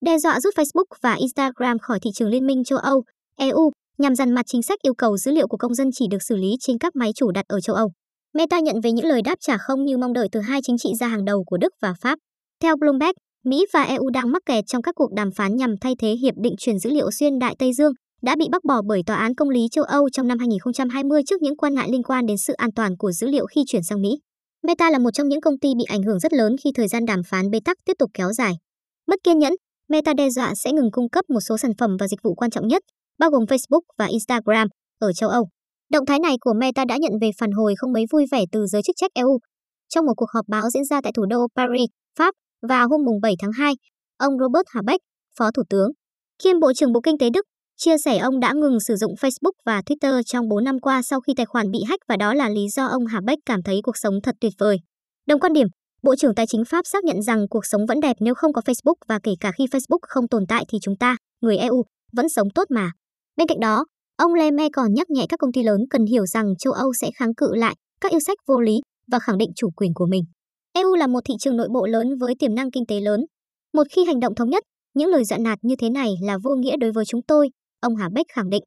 đe dọa rút Facebook và Instagram khỏi thị trường Liên minh châu Âu, EU, nhằm dằn mặt chính sách yêu cầu dữ liệu của công dân chỉ được xử lý trên các máy chủ đặt ở châu Âu. Meta nhận về những lời đáp trả không như mong đợi từ hai chính trị gia hàng đầu của Đức và Pháp. Theo Bloomberg, Mỹ và EU đang mắc kẹt trong các cuộc đàm phán nhằm thay thế hiệp định chuyển dữ liệu xuyên Đại Tây Dương đã bị bác bỏ bởi Tòa án Công lý châu Âu trong năm 2020 trước những quan ngại liên quan đến sự an toàn của dữ liệu khi chuyển sang Mỹ. Meta là một trong những công ty bị ảnh hưởng rất lớn khi thời gian đàm phán bế tắc tiếp tục kéo dài. Mất kiên nhẫn, Meta đe dọa sẽ ngừng cung cấp một số sản phẩm và dịch vụ quan trọng nhất, bao gồm Facebook và Instagram, ở châu Âu. Động thái này của Meta đã nhận về phản hồi không mấy vui vẻ từ giới chức trách EU. Trong một cuộc họp báo diễn ra tại thủ đô Paris, Pháp, vào hôm 7 tháng 2, ông Robert Habeck, Phó Thủ tướng, kiêm Bộ trưởng Bộ Kinh tế Đức, chia sẻ ông đã ngừng sử dụng Facebook và Twitter trong 4 năm qua sau khi tài khoản bị hack và đó là lý do ông Habeck cảm thấy cuộc sống thật tuyệt vời. Đồng quan điểm, Bộ trưởng Tài chính Pháp xác nhận rằng cuộc sống vẫn đẹp nếu không có Facebook và kể cả khi Facebook không tồn tại thì chúng ta, người EU, vẫn sống tốt mà. Bên cạnh đó, ông Leme còn nhắc nhẹ các công ty lớn cần hiểu rằng châu Âu sẽ kháng cự lại các yêu sách vô lý và khẳng định chủ quyền của mình. EU là một thị trường nội bộ lớn với tiềm năng kinh tế lớn. Một khi hành động thống nhất, những lời dọa nạt như thế này là vô nghĩa đối với chúng tôi, ông Hà Bách khẳng định.